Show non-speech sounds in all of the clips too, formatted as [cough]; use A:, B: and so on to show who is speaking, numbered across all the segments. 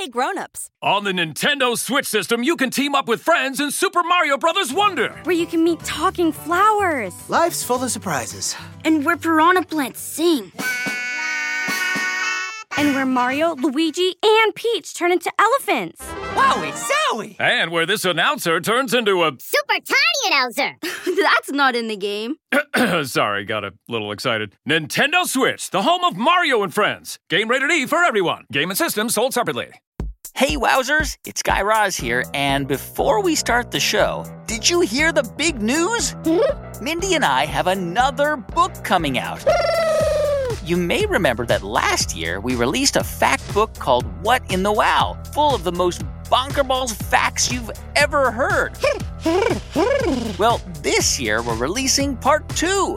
A: Hey grown-ups.
B: On the Nintendo Switch system, you can team up with friends in Super Mario Bros. Wonder.
A: Where you can meet talking flowers.
C: Life's full of surprises.
D: And where piranha plants sing.
A: And where Mario, Luigi, and Peach turn into elephants.
C: Wowie zowie!
B: And where this announcer turns into a. [laughs]
E: Super tiny announcer! [laughs]
D: That's not in the game. [coughs]
B: Sorry, got a little excited. Nintendo Switch, the home of Mario and Friends. Game rated E for everyone. Game and system sold separately.
F: Hey, Wowzers, it's Guy Raz here, and before we start the show, did you hear the big news? [laughs] Mindy and I have another book coming out. [laughs] You may remember that last year we released a fact book called What in the Wow, full of the most bonkerballs facts you've ever heard. [laughs] well, this year we're releasing part two.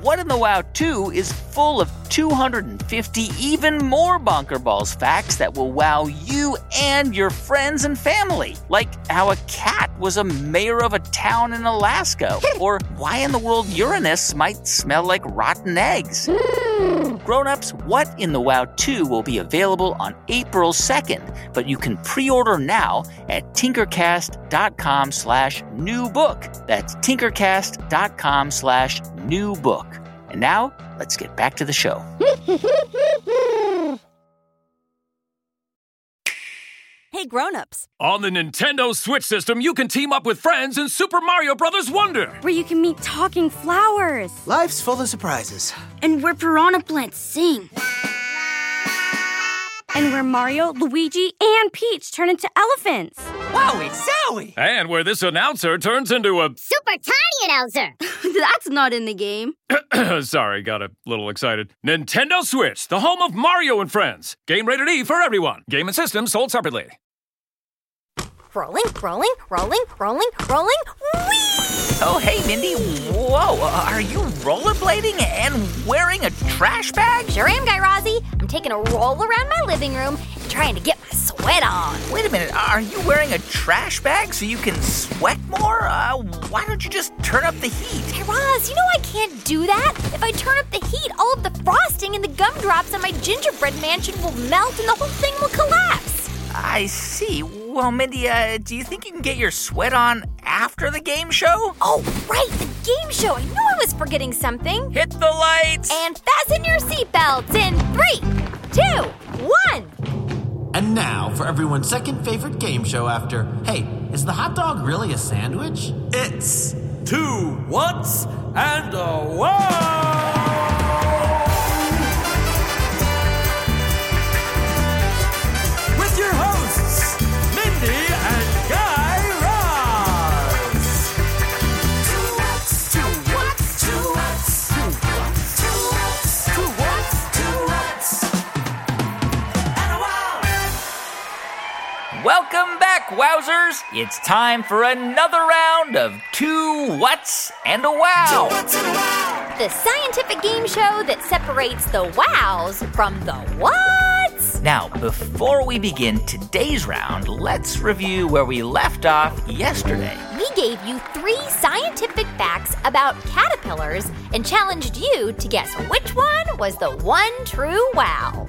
F: What in the Wow 2 is full of 250 even more bonkerballs facts that will wow you and your friends and family. Like how a cat was a mayor of a town in Alaska, [laughs] or why in the world Uranus might smell like rotten eggs. [laughs] Grown-ups, What in the Wow 2 will be available on April 2nd, but you can pre-order now at tinkercast.com slash new book. That's tinkercast.com slash new book. And now, let's get back to the show. [laughs]
A: Hey grown-ups.
B: On the Nintendo Switch system, you can team up with friends in Super Mario Bros. Wonder.
A: Where you can meet talking flowers.
C: Life's full of surprises.
D: And where piranha plants sing.
A: And where Mario, Luigi, and Peach turn into elephants.
C: Wowie zowie!
B: And where this announcer turns into a. [laughs]
E: Super tiny announcer! [laughs]
D: That's not in the game. [coughs]
B: Sorry, got a little excited. Nintendo Switch, the home of Mario and Friends. Game rated E for everyone. Game and system sold separately.
E: Rolling, rolling, rolling, rolling, rolling. Whee!
F: Oh, hey, Mindy. Whoa, are you rollerblading and wearing a trash bag?
E: Sure am, Guy Razzie. I'm taking a roll around my living room and trying to get my sweat on.
F: Wait a minute, are you wearing a trash bag so you can sweat more? Uh, why don't you just turn up the heat?
E: Guy Raz, you know I can't do that. If I turn up the heat, all of the frosting and the gumdrops on my gingerbread mansion will melt and the whole thing will collapse.
F: I see. Well, Mindy, uh, do you think you can get your sweat on after the game show?
E: Oh, right, the game show. I knew I was forgetting something.
F: Hit the lights!
E: And fasten your seatbelts in three, two, one.
G: And now for everyone's second favorite game show after Hey, is the hot dog really a sandwich?
H: It's two whats and a wow!
F: Welcome back, Wowzers! It's time for another round of Two Whats and a Wow!
H: What's in a wow?
E: The scientific game show that separates the wows from the whats.
F: Now, before we begin today's round, let's review where we left off yesterday.
E: We gave you three scientific facts about caterpillars and challenged you to guess which one was the one true wow.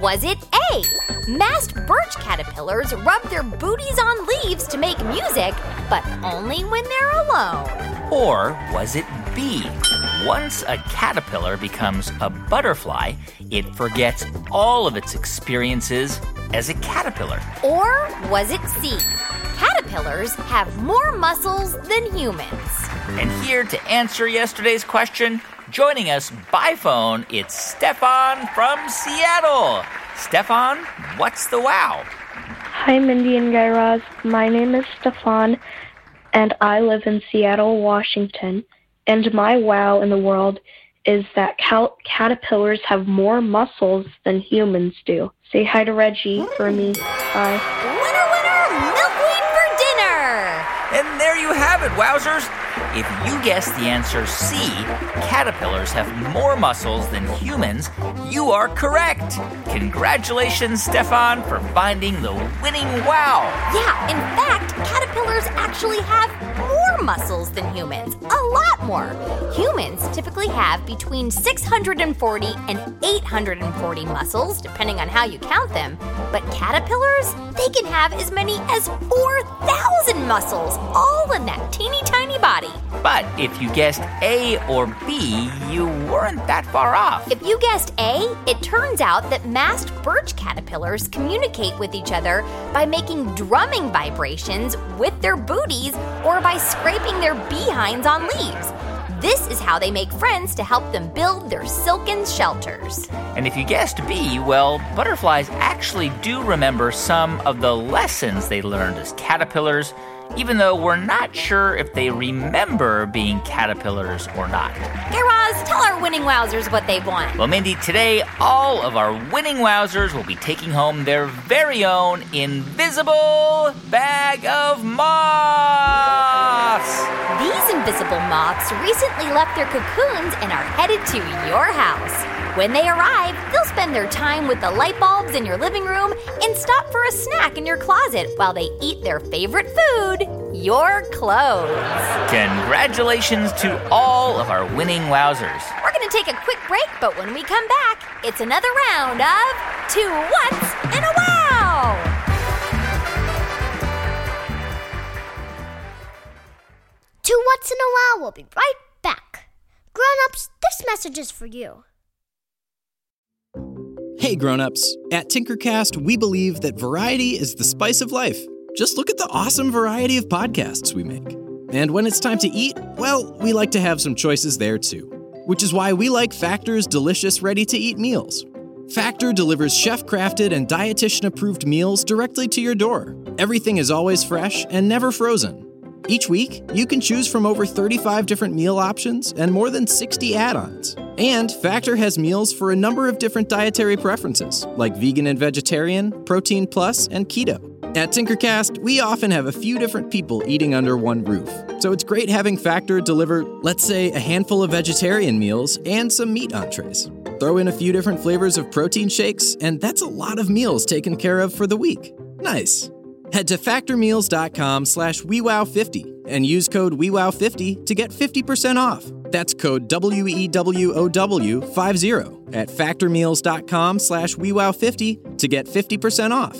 E: Was it A? Masked birch caterpillars rub their booties on leaves to make music, but only when they're alone.
F: Or was it B? Once a caterpillar becomes a butterfly, it forgets all of its experiences as a caterpillar.
E: Or was it C? Caterpillars have more muscles than humans.
F: And here to answer yesterday's question, joining us by phone, it's Stefan from Seattle. Stefan, what's the wow?
I: Hi, Mindy and Guy Raz. My name is Stefan, and I live in Seattle, Washington. And my wow in the world is that cal- caterpillars have more muscles than humans do. Say hi to Reggie for me. Bye.
E: Winner, winner, milkweed for dinner!
F: And there you have it, wowzers. If you guessed the answer C, caterpillars have more muscles than humans, you are correct. Congratulations, Stefan, for finding the winning wow.
E: Yeah, in fact, caterpillars actually have more muscles than humans. A lot more. Humans typically have between 640 and 840 muscles, depending on how you count them. But caterpillars, they can have as many as 4,000 muscles, all in that teeny tiny body.
F: But if you guessed A or B, you weren't that far off.
E: If you guessed A, it turns out that masked birch caterpillars communicate with each other by making drumming vibrations with their booties or by scraping their behinds on leaves. This is how they make friends to help them build their silken shelters.
F: And if you guessed B, well, butterflies actually do remember some of the lessons they learned as caterpillars, even though we're not sure if they remember being caterpillars or not.
E: Guy Raz, tell our winning wowzers what they've won.
F: Well, Mindy, today all of our winning wowzers will be taking home their very own invisible bag of moths.
E: These invisible moths recently left their cocoons and are headed to your house. When they arrive, they'll spend their time with the light bulbs in your living room and stop for a snack in your closet while they eat their favorite food, your clothes.
F: Congratulations to all of our winning wowzers.
E: We're going to take a quick break, but when we come back, it's another round of Two What's and a Wow!
J: Two What's in a Wow will be right back. Grown ups, this message is for you.
K: Hey grown-ups, at Tinkercast we believe that variety is the spice of life. Just look at the awesome variety of podcasts we make. And when it's time to eat, well, we like to have some choices there too. Which is why we like Factor's delicious ready-to-eat meals. Factor delivers chef-crafted and dietitian-approved meals directly to your door. Everything is always fresh and never frozen. Each week, you can choose from over 35 different meal options and more than 60 add ons. And Factor has meals for a number of different dietary preferences, like vegan and vegetarian, protein plus, and keto. At Tinkercast, we often have a few different people eating under one roof, so it's great having Factor deliver, let's say, a handful of vegetarian meals and some meat entrees. Throw in a few different flavors of protein shakes, and that's a lot of meals taken care of for the week. Nice. Head to factormeals.com slash WeWow50 and use code WeWow50 to get 50% off. That's code W-E-W-O-W-50 at factormeals.com slash WeWow50 to get 50% off.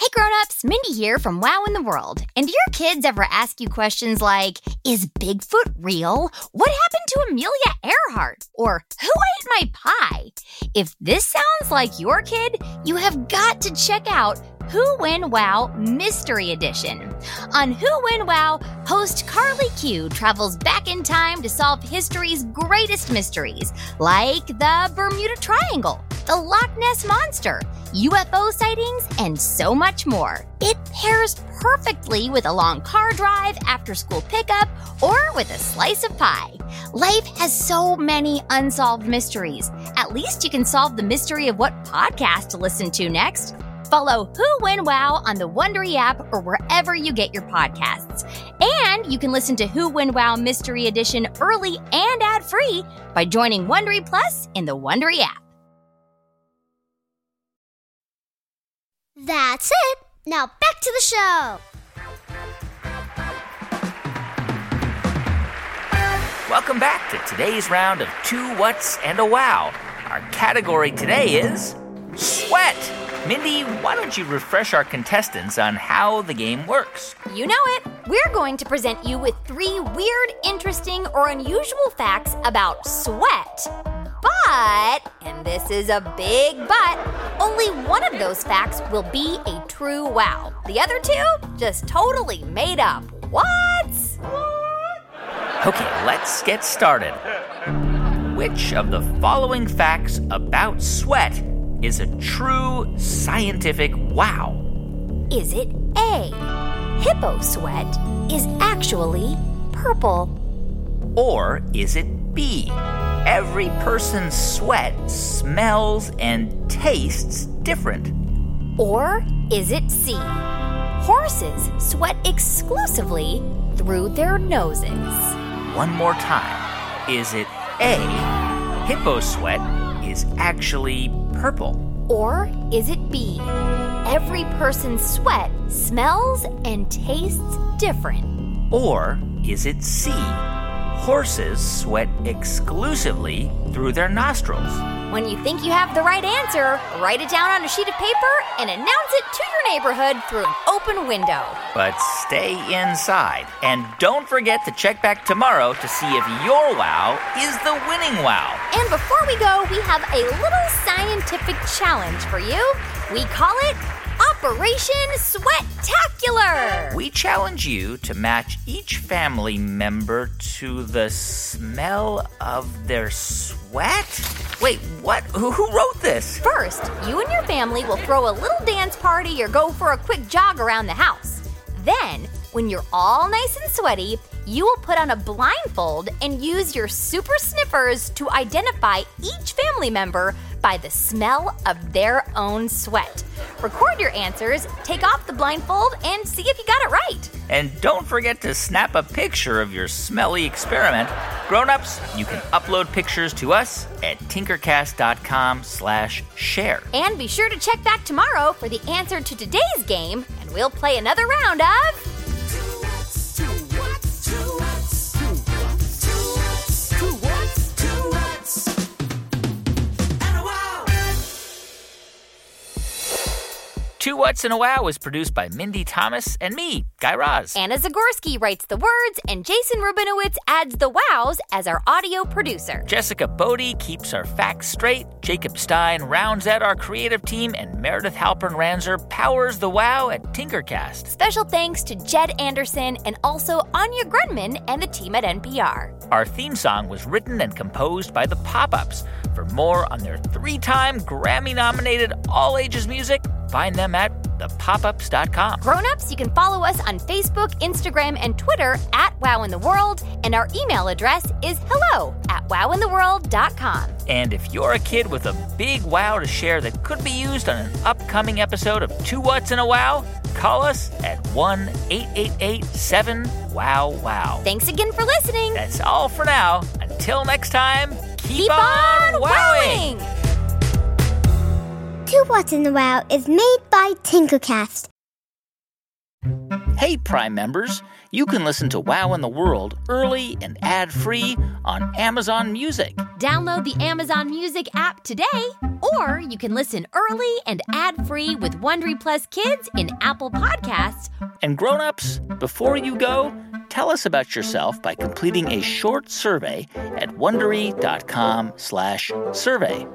E: Hey grown-ups, Mindy here from Wow in the World. And do your kids ever ask you questions like, is Bigfoot real? What happened to Amelia Earhart? Or who ate my pie? If this sounds like your kid, you have got to check out Who When Wow Mystery Edition. On Who When Wow, host Carly Q travels back in time to solve history's greatest mysteries, like the Bermuda Triangle, the Loch Ness Monster, UFO sightings, and so much more. It pairs perfectly with a long car drive, after school pickup, or with a slice of pie. Life has so many unsolved mysteries. At least you can solve the mystery of what podcast to listen to next. Follow Who When Wow on the Wondery app or wherever you get your podcasts. And you can listen to Who When Wow Mystery Edition early and ad free by joining Wondery Plus in the Wondery app.
J: That's it. Now back to the show.
F: Welcome back to today's round of Two What's and a Wow. Our category today is Sweat. Mindy, why don't you refresh our contestants on how the game works?
E: You know it. We're going to present you with three weird, interesting, or unusual facts about sweat. But, and this is a big but, only one of those facts will be a true wow. The other two, just totally made up. What?
F: Okay, let's get started. Which of the following facts about sweat is a true scientific wow?
E: Is it A? Hippo sweat is actually purple.
F: Or is it B? Every person's sweat smells and tastes different.
E: Or is it C? Horses sweat exclusively through their noses.
F: One more time. Is it A? Hippo sweat is actually purple.
E: Or is it B? Every person's sweat smells and tastes different.
F: Or is it C? Horses sweat exclusively through their nostrils.
E: When you think you have the right answer, write it down on a sheet of paper and announce it to your neighborhood through an open window.
F: But stay inside. And don't forget to check back tomorrow to see if your wow is the winning wow.
E: And before we go, we have a little scientific challenge for you. We call it Operation Sweatacular.
F: We challenge you to match each family member to the smell of their sweat? Wait, what? Who, who wrote this?
E: First, you and your family will throw a little dance party or go for a quick jog around the house. Then, when you're all nice and sweaty, you will put on a blindfold and use your super sniffers to identify each family member by the smell of their own sweat. Record your answers, take off the blindfold, and see if you got it right.
F: And don't forget to snap a picture of your smelly experiment. Grown-ups, you can upload pictures to us at tinkercast.com slash share.
E: And be sure to check back tomorrow for the answer to today's game, and we'll play another round of.
F: What's in a Wow was produced by Mindy Thomas and me, Guy Raz.
E: Anna Zagorski writes the words, and Jason Rubinowitz adds the wows as our audio producer.
F: Jessica Boddy keeps our facts straight, Jacob Stein rounds out our creative team, and Meredith Halpern Ranzer powers the wow at Tinkercast.
E: Special thanks to Jed Anderson and also Anya Grundmann and the team at NPR.
F: Our theme song was written and composed by the Pop Ups. For more on their three time Grammy nominated all ages music, find them at thepopups.com.
E: Grown-ups, you can follow us on Facebook, Instagram, and Twitter at Wow in the World, and our email address is hello at wowintheworld.com.
F: And if you're a kid with a big wow to share that could be used on an upcoming episode of Two What's in a Wow, call us at 1 888 7 Wow Wow.
E: Thanks again for listening.
F: That's all for now. Until next time, keep,
E: Keep on wowing.
J: Two What's in the Wow is made by Tinkercast.
F: Hey, Prime members, you can listen to Wow in the World early and ad free on Amazon Music.
E: Download the Amazon Music app today, or you can listen early and ad-free with Wondery Plus Kids in Apple Podcasts.
F: And grown-ups, before you go, tell us about yourself by completing a short survey at wondery.com/survey.